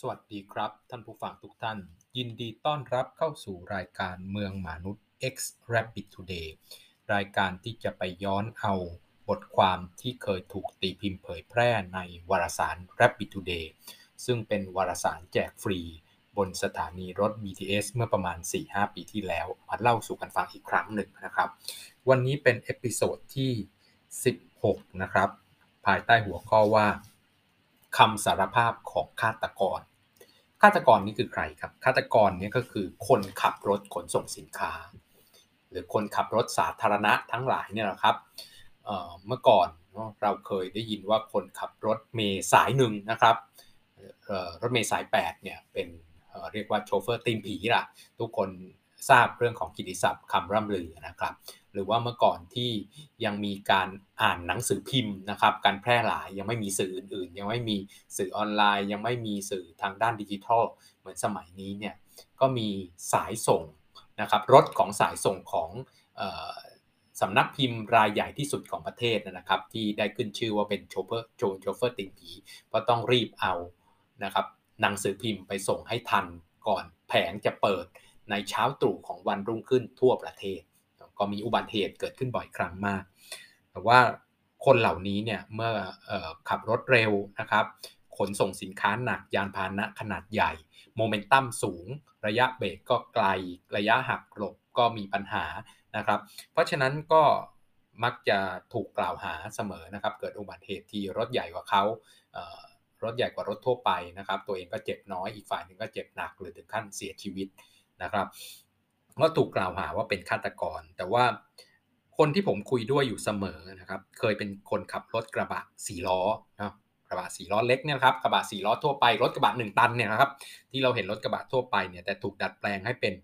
สวัสดีครับ ท่านผู้ฟังทุกท่าน ยินดีต้อนรับเข้าสู่รายการเมืองมนุษย์ X Rabbit Today รายการที่จะไปย้อนเอาบทความที่เคยถูกตีพิมพ์เผยแพร่ในวารสาร Rapid Today ซึ่งเป็นวารสารแจกฟรี บนสถานีรถ BTS เมื่อประมาณ 4-5 ปีที่แล้ว มาเล่าสู่กันฟังอีกครั้งหนึ่งนะครับ วันนี้เป็น episode ที่ 16 นะครับ ภายใต้หัวข้อว่า คำสารภาพของฆาตกร ฆาตกรนี่คือใครครับ ฆาตกรนี่ก็คือคนขับรถขนส่งสินค้า หรือคนขับรถสาธารณะทั้งหลายเนี่ยแหละครับเมื่อก่อนเราเคยได้ยินว่าคนขับรถเมย์สายหนึ่งนะครับรถเมย์สาย8เนี่ยเป็นเรียกว่าโชเฟอร์ตีนผีล่ะ ทุกคนทราบเรื่องของกิติศัพท์คำร่ำลือนะครับ หรือว่าเมื่อก่อนที่ยังมีการอ่านหนังสือพิมพ์นะครับ การแพร่หลายยังไม่มีสื่ออื่น ๆ ยังไม่มีสื่อออนไลน์ ยังไม่มีสื่อทางด้านดิจิทัล เหมือนสมัยนี้เนี่ยก็มีสายส่งนะครับรถของสายส่งของสำนักพิมพ์รายใหญ่ที่สุดของประเทศนะครับ ที่ได้ขึ้นชื่อว่าเป็นโชเฟอร์โจนโชเฟอร์ติงผีเพราะต้องรีบเอานะครับหนังสือพิมพ์ไปส่งให้ทันก่อนแผงจะเปิดในเช้าตรู่ของวันรุ่งขึ้นทั่วประเทศ ก็มีอุบัติเหตุเกิดขึ้นบ่อยครั้งมาก แต่ว่าคนเหล่านี้เนี่ยเมื่ออขับรถเร็วนะครับ ขนส่งสินค้าหนักยานพาหนะขนาดใหญ่ โมเมนตัมสูง ระยะเบรกก็ไกล ระยะหักหลบก็มีปัญหานะครับ เพราะฉะนั้นก็มักจะถูกกล่าวหาเสมอนะครับ เกิดอุบัติเหตุที่รถใหญ่กว่าเขารถใหญ่กว่ารถทั่วไปนะครับ ตัวเองก็เจ็บน้อยอีกฝ่ายหนึ่งก็เจ็บหนักหรือถึงขั้นเสียชีวิตนะครับ ก็ถูกกล่าวหาว่าเป็นฆาตกร แต่ว่าคนที่ผมคุยด้วยอยู่เสมอนะครับ เคยเป็นคนขับรถกระบะสี่ล้อนะกระบะสี่ล้อเล็กเนี่ยครับกระบะสี่ล้อทั่วไปรถกระบะหนึ่งตันเนี่ยนะครับที่เราเห็นรถกระบะทั่วไปเนี่ยแต่ถูกดัดแปลงให้เป็น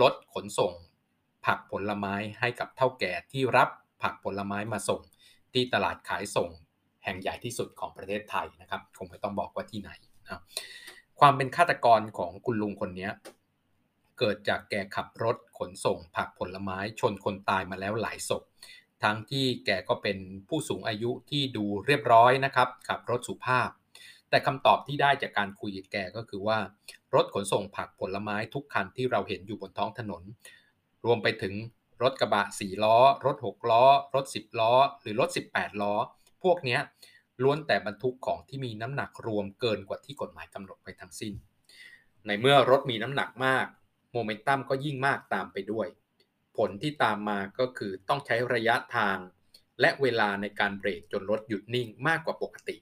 รถขนส่ง ผักผลไม้ให้กับเท่าแก่ที่รับผักผลไม้มาส่ง ที่ตลาดขายส่งแห่งใหญ่ที่สุดของประเทศไทยนะครับคงไม่ต้องบอกว่าที่ไหนนะความเป็นฆาตกรของคุณลุงคนนี้ เกิดจากแกขับรถขนส่งผักผลไม้ชนคนตายมาแล้วหลายศพ ทั้งที่แกก็เป็นผู้สูงอายุที่ดูเรียบร้อยนะครับ ขับรถสุภาพ แต่คำตอบที่ได้จากการคุยกับแกก็คือว่า รถขนส่งผักผลไม้ทุกคันที่เราเห็นอยู่บนท้องถนน รวมไปถึงรถกระบะ4ล้อ รถ6ล้อ รถ10ล้อ หรือรถ18ล้อ พวกนี้ล้วนแต่บรรทุกของที่มีน้ำหนักรวมเกินกว่าที่กฎหมายกำหนดไปทั้งสิ้น ในเมื่อรถมีน้ำหนักมาก โมเมนตัมก็ยิ่งมากตามไปด้วย ผลที่ตามมาก็คือต้องใช้ระยะทาง และเวลาในการเบรกจนรถหยุดนิ่งมากกว่าปกติ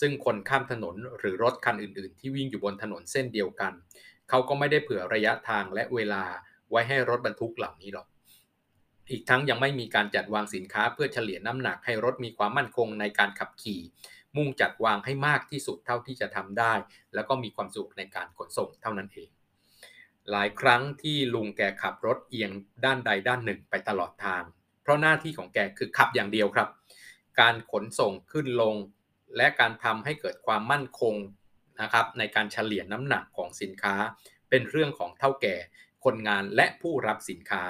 ซึ่งคนข้ามถนนหรือรถคันอื่น ๆ ที่วิ่งอยู่บนถนนเส้นเดียวกัน เขาก็ไม่ได้เผื่อระยะทางและเวลาไว้ให้รถบรรทุกเหล่านี้หรอก อีกทั้งยังไม่มีการจัดวางสินค้าเพื่อเฉลี่ยน้ำหนักให้รถมีความมั่นคงในการขับขี่ มุ่งจัดวางให้มากที่สุดเท่าที่จะทำได้ แล้วก็มีความสุขในการขนส่งเท่านั้นเอง หลายครั้งที่ลุงแกขับรถเอียงด้านใดด้านหนึ่งไปตลอดทาง เพราะหน้าที่ของแกคือขับอย่างเดียวครับ การขนส่งขึ้นลง และการทำให้เกิดความมั่นคงนะครับในการเฉลี่ยน้ำหนักของสินค้า เป็นเรื่องของเท่าแก่คนงานและผู้รับสินค้า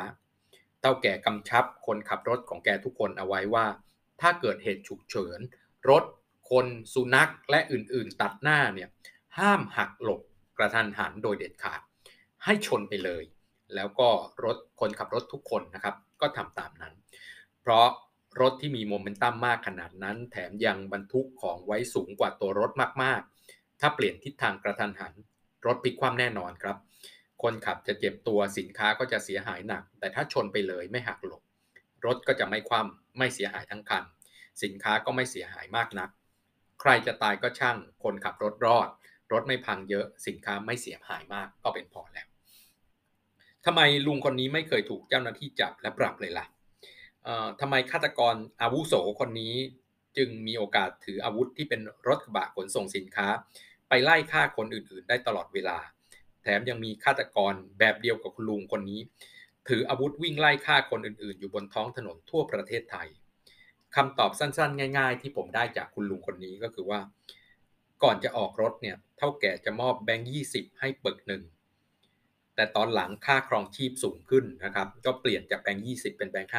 เท่าแก่กำชับคนขับรถของแกทุกคนเอาไว้ว่า ถ้าเกิดเหตุฉุกเฉิน รถ คนสุนัขและอื่นๆ ตัดหน้าเนี่ยห้ามหักหลบกระทันหันโดยเด็ดขาด ให้ชนไปเลย แล้วก็รถคนขับรถทุกคนนะครับ ก็ทำตามนั้น เพราะรถที่มีโมเมนตัมมากขนาดนั้น แถมยังบรรทุกของไว้สูงกว่าตัวรถมากๆ ถ้าเปลี่ยนทิศทางกระทันหัน รถพลิกคว่ำแน่นอนครับ คนขับจะเจ็บตัวสินค้าก็จะเสียหายหนัก แต่ถ้าชนไปเลยไม่หักหลบ รถก็จะไม่คว่ำไม่เสียหายทั้งคัน สินค้าก็ไม่เสียหายมากนัก ใครจะตายก็ช่าง คนขับรถรอด รถไม่พังเยอะ สินค้าไม่เสียหายมากก็เป็นพอแล้ว ทำไมลุงคนนี้ไม่เคยถูกเจ้าหน้าที่จับและปรับเลยล่ะทำไมฆาตกรอาวุโสคนนี้จึงมีโอกาสถืออาวุธที่เป็นรถกระบะขนส่งสินค้า ไปไล่ฆ่าคนอื่น ๆ ได้ตลอดเวลา แถมยังมีฆาตกรแบบเดียวกับคุณลุงคนนี้ ถืออาวุธวิ่งไล่ฆ่าคนอื่น ๆ อยู่บนท้องถนนทั่วประเทศไทยคำตอบสั้น ๆ ง่าย ๆ ที่ผมได้จากคุณลุงคนนี้ก็คือว่า ก่อนจะออกรถเนี่ยเท่าแก่จะมอบแบงค์ยี่สิบให้เปึกหนึ่ง แต่ตอนหลังค่าครองชีพสูงขึ้นนะครับ ก็เปลี่ยนจากแบงค์20 เป็นแบงค์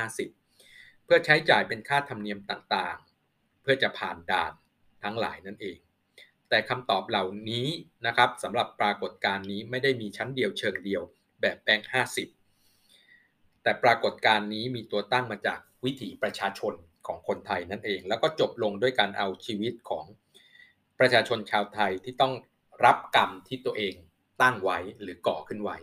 50 เพื่อใช้จ่ายเป็นค่าธรรมเนียมต่างๆ เพื่อจะผ่านด่านทั้งหลายนั่นเอง แต่คำตอบเหล่านี้นะครับสำหรับปรากฏการณ์นี้ไม่ได้มีชั้นเดียวเชิงเดียวแบบแบงค์50 แต่ปรากฏการณ์นี้มีตัวตั้งมาจากวิถีประชาชนของคนไทยนั่นเอง แล้วก็จบลงด้วยการเอาชีวิตของประชาชนชาวไทยที่ต้องรับกรรมที่ตัวเอง ตั้งไว้หรือก่อขึ้นไว้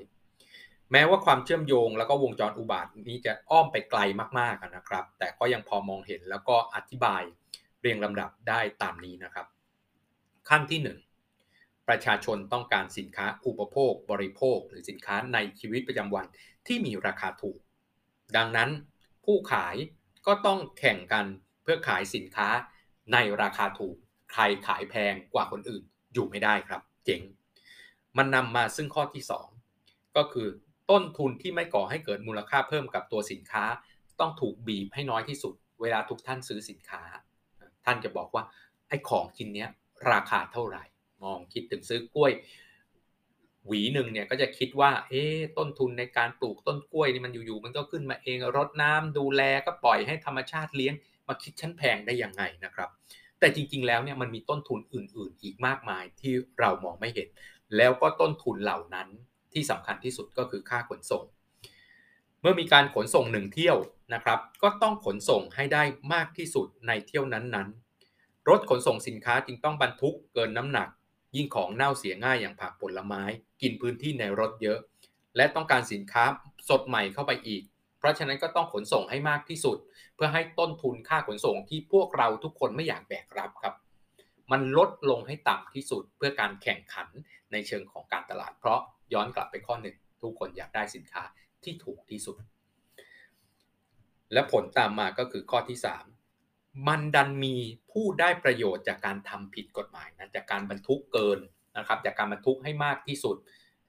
แม้ว่าความเชื่อมโยงแล้วก็วงจรอุบาทนี้จะอ้อมไปไกลมากๆนะครับ แต่ก็ยังพอมองเห็นแล้วก็อธิบายเรียงลำดับได้ตามนี้นะครับ ขั้นที่ 1 ประชาชนต้องการสินค้าอุปโภค บริโภค หรือสินค้าในชีวิตประจำวันที่มีราคาถูก ดังนั้นผู้ขายก็ต้องแข่งกันเพื่อขายสินค้าในราคาถูก ใครขายแพงกว่าคนอื่นอยู่ไม่ได้ครับ เจ๋ง มันนำมาซึ่งข้อที่ 2 ก็คือต้นทุนที่ไม่ก่อให้เกิดมูลค่าเพิ่มกับตัวสินค้า ต้องถูกบีบให้น้อยที่สุด เวลาทุกท่านซื้อสินค้า ท่านจะบอกว่าไอ้ของชิ้นนี้ราคาเท่าไหร่ มองคิดถึงซื้อกล้วย หวีหนึ่งเนี่ยก็จะคิดว่า เอ๊ต้นทุนในการปลูกต้นกล้วยนี่มันอยู่ๆมันก็ขึ้นมาเองรดน้ำดูแลก็ปล่อยให้ธรรมชาติเลี้ยง มาคิดชั้นแพงได้ยังไงนะครับ แต่จริงๆแล้วเนี่ยมันมีต้นทุนอื่น ๆ อีกมากมายที่เรามองไม่เห็น แล้วก็ต้นทุนเหล่านั้นที่สำคัญที่สุดก็คือค่าขนส่ง เมื่อมีการขนส่งหนึ่งเที่ยวนะครับ ก็ต้องขนส่งให้ได้มากที่สุดในเที่ยวนั้นๆ รถขนส่งสินค้าจึงต้องบรรทุกเกินน้ำหนัก ยิ่งของเน่าเสียง่ายอย่างผักผลไม้ กินพื้นที่ในรถเยอะ และต้องการสินค้าสดใหม่เข้าไปอีก เพราะฉะนั้นก็ต้องขนส่งให้มากที่สุด เพื่อให้ต้นทุนค่าขนส่งที่พวกเราทุกคนไม่อยากแบกรับครับ มันลดลงให้ต่ำที่สุดเพื่อการแข่งขันในเชิงของการตลาด เพราะย้อนกลับไปข้อหนึ่งทุกคนอยากได้สินค้าที่ถูกที่สุด และผลตามมาก็คือข้อที่ 3 มันดันมีผู้ได้ประโยชน์จากการทำผิดกฎหมายนะจากการบรรทุกเกินนะครับจากการบรรทุกให้มากที่สุด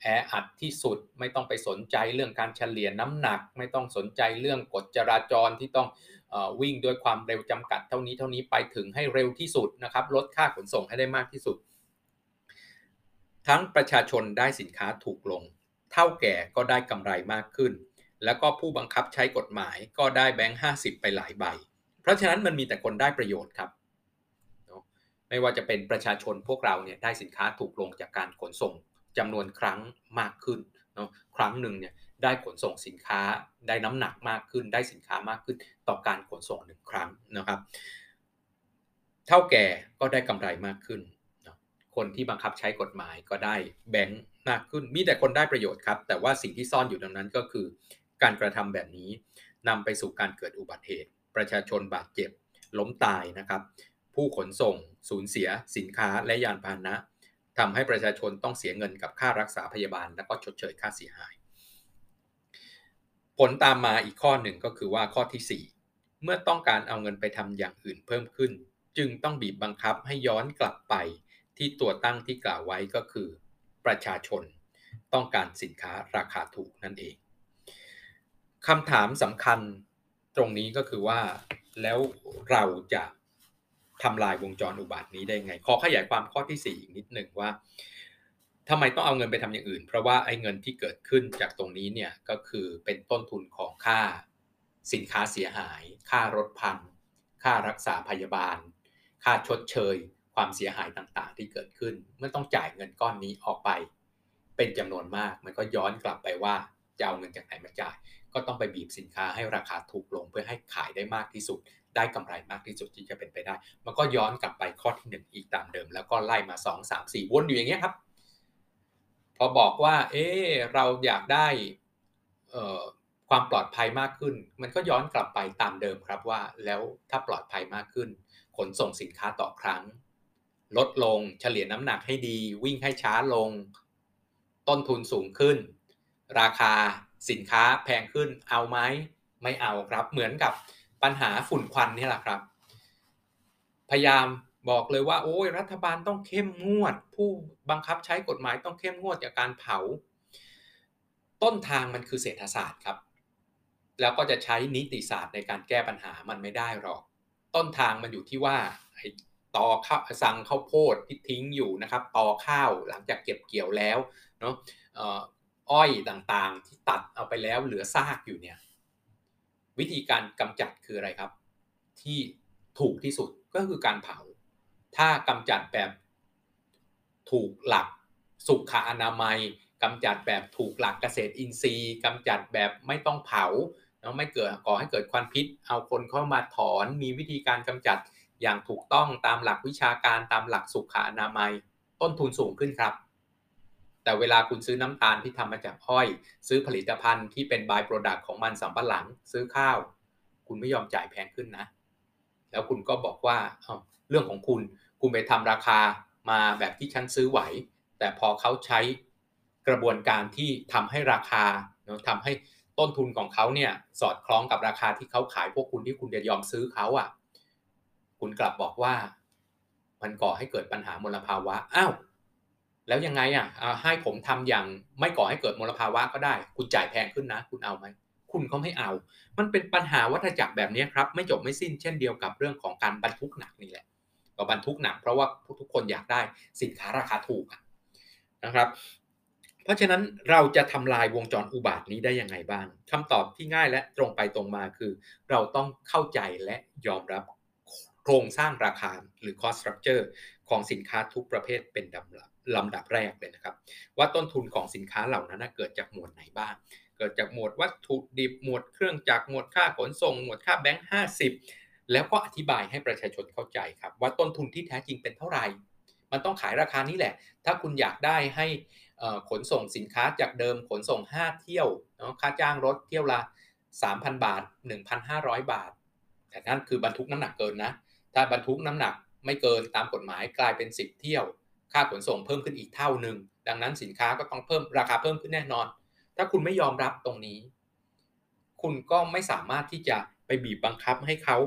แออัดที่สุดไม่ต้องไปสนใจเรื่องการเฉลี่ยน้ำหนัก ไม่ต้องสนใจเรื่องกฎจราจรที่ต้องอวิ่งด้วยความเร็วจำกัดเท่านี้เท่านี้ไปถึงให้เร็วที่สุดนะครับลดค่าขนส่งให้ได้มากที่สุด ทั้งประชาชนได้สินค้าถูกลง เท่าแก่ก็ได้กำไรมากขึ้น แล้วก็ผู้บังคับใช้กฎหมายก็ได้แบงค์ห้าสิบไปหลายใบ เพราะฉะนั้นมันมีแต่คนได้ประโยชน์ครับไม่ว่าจะเป็นประชาชนพวกเราเนี่ยได้สินค้าถูกลงจากการขนส่ง จำนวนครั้งมากขึ้นเนาะครั้งหนึ่งเนี่ยได้ขนส่งสินค้าได้น้ำหนักมากขึ้น ได้สินค้ามากขึ้นต่อการขนส่งหนึ่งครั้งนะครับ เท่าแก่ก็ได้กำไรมากขึ้น คนที่บังคับใช้กฎหมายก็ได้แบงค์มากขึ้น มีแต่คนได้ประโยชน์ครับ แต่ว่าสิ่งที่ซ่อนอยู่ตรงนั้นก็คือ การกระทำแบบนี้นำไปสู่การเกิดอุบัติเหตุ ประชาชนบาดเจ็บล้มตายนะครับ ผู้ขนส่งสูญเสียสินค้าและยานพาหนะ ทำให้ประชาชนต้องเสียเงินกับค่ารักษาพยาบาล แล้วก็ชดเชยค่าเสียหาย ผลตามมาอีกข้อหนึ่งก็คือว่าข้อที่ 4 เมื่อต้องการเอาเงินไปทำอย่างอื่นเพิ่มขึ้น จึงต้องบีบบังคับให้ย้อนกลับไปที่ตัวตั้งที่กล่าวไว้ก็คือ ประชาชนต้องการสินค้าราคาถูกนั่นเองคำถามสำคัญตรงนี้ก็คือว่าแล้วเราจะ ทำลายวงจรอุบาทนี้ได้ไง ขอขยายความข้อที่4อีกนิดหนึ่งว่าทำไมต้องเอาเงินไปทำอย่างอื่น เพราะว่าไอ้เงินที่เกิดขึ้นจากตรงนี้เนี่ยก็คือเป็นต้นทุนของค่าสินค้าเสียหาย ค่ารถพังค่ารักษาพยาบาล ค่าชดเชย ความเสียหายต่างๆ ที่เกิดขึ้น เมื่อต้องจ่ายเงินก้อนนี้ออกไป เป็นจำนวนมาก มันก็ย้อนกลับไปว่าจะเอาเงินจากไหนมาจ่าย ก็ต้องไปบีบสินค้าให้ราคาถูกลงเพื่อให้ขายได้มากที่สุด ได้กำไรมากที่สุดที่จะเป็นไปได้ มันก็ย้อนกลับไปข้อที่ 1 อีกตามเดิม แล้วก็ไล่มา 2 3 4 วนอยู่อย่างเงี้ยครับ พอบอกว่า เออเราอยากได้ความปลอดภัยมากขึ้น มันก็ย้อนกลับไปตามเดิมครับว่า แล้วถ้าปลอดภัยมากขึ้น ขนส่งสินค้าต่อครั้ง ลดลงเฉลี่ยน้ำหนักให้ดี วิ่งให้ช้าลง ต้นทุนสูงขึ้น ราคาสินค้าแพงขึ้นเอาไหมไม่เอาครับเหมือนกับ ปัญหาฝุ่นควันนี่แหละครับ พยายามบอกเลยว่า โอ้ยรัฐบาลต้องเข้มงวด ผู้บังคับใช้กฎหมายต้องเข้มงวดกับการเผา ต้นทางมันคือเศรษฐศาสตร์ครับ แล้วก็จะใช้นิติศาสตร์ในการแก้ปัญหามันไม่ได้หรอก ต้นทางมันอยู่ที่ว่าตอข้าวสั่งข้าวโพดที่ทิ้งอยู่นะครับตอข้าวหลังจากเก็บเกี่ยวแล้วเนาะอ้อยต่างๆ ที่ตัดเอาไปแล้วเหลือซากอยู่เนี่ย วิธีการกำจัดคืออะไรครับ ที่ถูกที่สุดก็คือการเผา ถ้ากำจัดแบบถูกหลักสุขอนามัยกำจัดแบบถูกหลักเกษตรอินทรีย์กำจัดแบบไม่ต้องเผาแล้วไม่เกิดก่อให้เกิดควันพิษ เอาคนเข้ามาถอนมีวิธีการกำจัดอย่างถูกต้องตามหลักวิชาการตามหลักสุขอนามัย ต้นทุนสูงขึ้นครับ แต่เวลาคุณซื้อน้ำตาลที่ทำมาจากอ้อย ซื้อผลิตภัณฑ์ที่เป็น by-product ของมันสำปะหลัง ซื้อข้าว คุณไม่ยอมจ่ายแพงขึ้นนะ แล้วคุณก็บอกว่าเรื่องของคุณคุณไปทำราคามาแบบที่ฉันซื้อไหว แต่พอเขาใช้กระบวนการที่ทำให้ราคาเนาะทำให้ต้นทุนของเขาเนี่ยสอดคล้องกับราคาที่เขาขายพวกคุณที่คุณจะยอมซื้อเขาอะ่ะ คุณกลับบอกว่า มันก่อให้เกิดปัญหามลภาวะอ้าว แล้วยังไงอะให้ผมทำอย่างไม่ก่อให้เกิดมลภาวะก็ได้ คุณจ่ายแพงขึ้นนะ คุณเอาไหมคุณเขาไม่เอา มันเป็นปัญหาวัฏจักรแบบนี้ครับ ไม่จบไม่สิ้นเช่นเดียวกับเรื่องของการบรรทุกหนักนี่แหละก็บรรทุกหนักเพราะว่าทุกคนอยากได้สินค้าราคาถูกนะครับ เพราะฉะนั้นเราจะทำลายวงจรอุบาทนี้ได้ยังไงบ้างคำตอบที่ง่ายและตรงไปตรงมาคือ เราต้องเข้าใจและยอมรับโครงสร้างราคาหรือ cost structure ของสินค้าทุกประเภทเป็นลำดับ ลำดับแรกเลยนะครับ ว่าต้นทุนของสินค้าเหล่านั้นเกิดจากหมวดไหนบ้าง เกิดจากหมวดวัตถุดิบหมวดเครื่องจักรหมวดค่าขนส่ง หมวดค่าแบงค์ห้าสิบแล้วก็อธิบายให้ประชาชนเข้าใจครับ ว่าต้นทุนที่แท้จริงเป็นเท่าไหร่ มันต้องขายราคานี้แหละ ถ้าคุณอยากได้ให้ขนส่งสินค้าจากเดิมขนส่ง 5 เที่ยวเนาะค่าจ้างรถเที่ยวละ 3,000 บาท 1,500 บาท แต่นั่นคือบรรทุกน้ำหนักเกินนะ ถ้าบรรทุกน้ำหนักไม่เกินตามกฎหมายกลายเป็น 10 เที่ยว ค่าขนส่งเพิ่มขึ้นอีกเท่าหนึ่งดังนั้นสินค้าก็ต้องเพิ่มราคาเพิ่มขึ้นแน่นอน ถ้าคุณไม่ยอมรับตรงนี้ คุณก็ไม่สามารถที่จะไปบีบบังคับให้เขา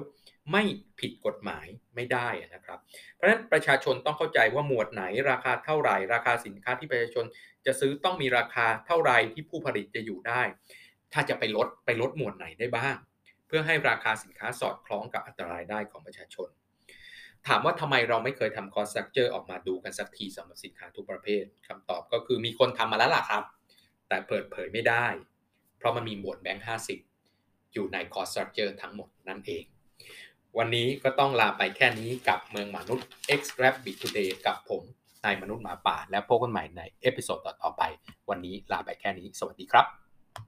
ไม่ผิดกฎหมายไม่ได้นะครับ เพราะฉะนั้นประชาชนต้องเข้าใจว่าหมวดไหน ราคาเท่าไหร่ ราคาสินค้าที่ประชาชนจะซื้อต้องมีราคาเท่าไหร่ที่ผู้ผลิตจะอยู่ได้ ถ้าจะไปลดไปลดหมวดไหนได้บ้าง เพื่อให้ราคาสินค้าสอดคล้องกับอัตรารายได้ของประชาชน ถามว่าทำไมเราไม่เคยทำ cost structure ออกมาดูกันสักทีสำหรับสินค้าทุกประเภทคำตอบก็คือมีคนทำมาแล้วล่ะครับ แต่เปิดเผยไม่ได้ เพราะมันมีหมวดแบงค์ห้าสิบอยู่ใน cost structure ทั้งหมดนั่นเอง วันนี้ก็ต้องลาไปแค่นี้กับเมืองหมานุด X Rabbit Today กับผมนายมนุษย์หมาป่า และพบกันใหม่ใน episode ต่อไป วันนี้ลาไปแค่นี้ สวัสดีครับ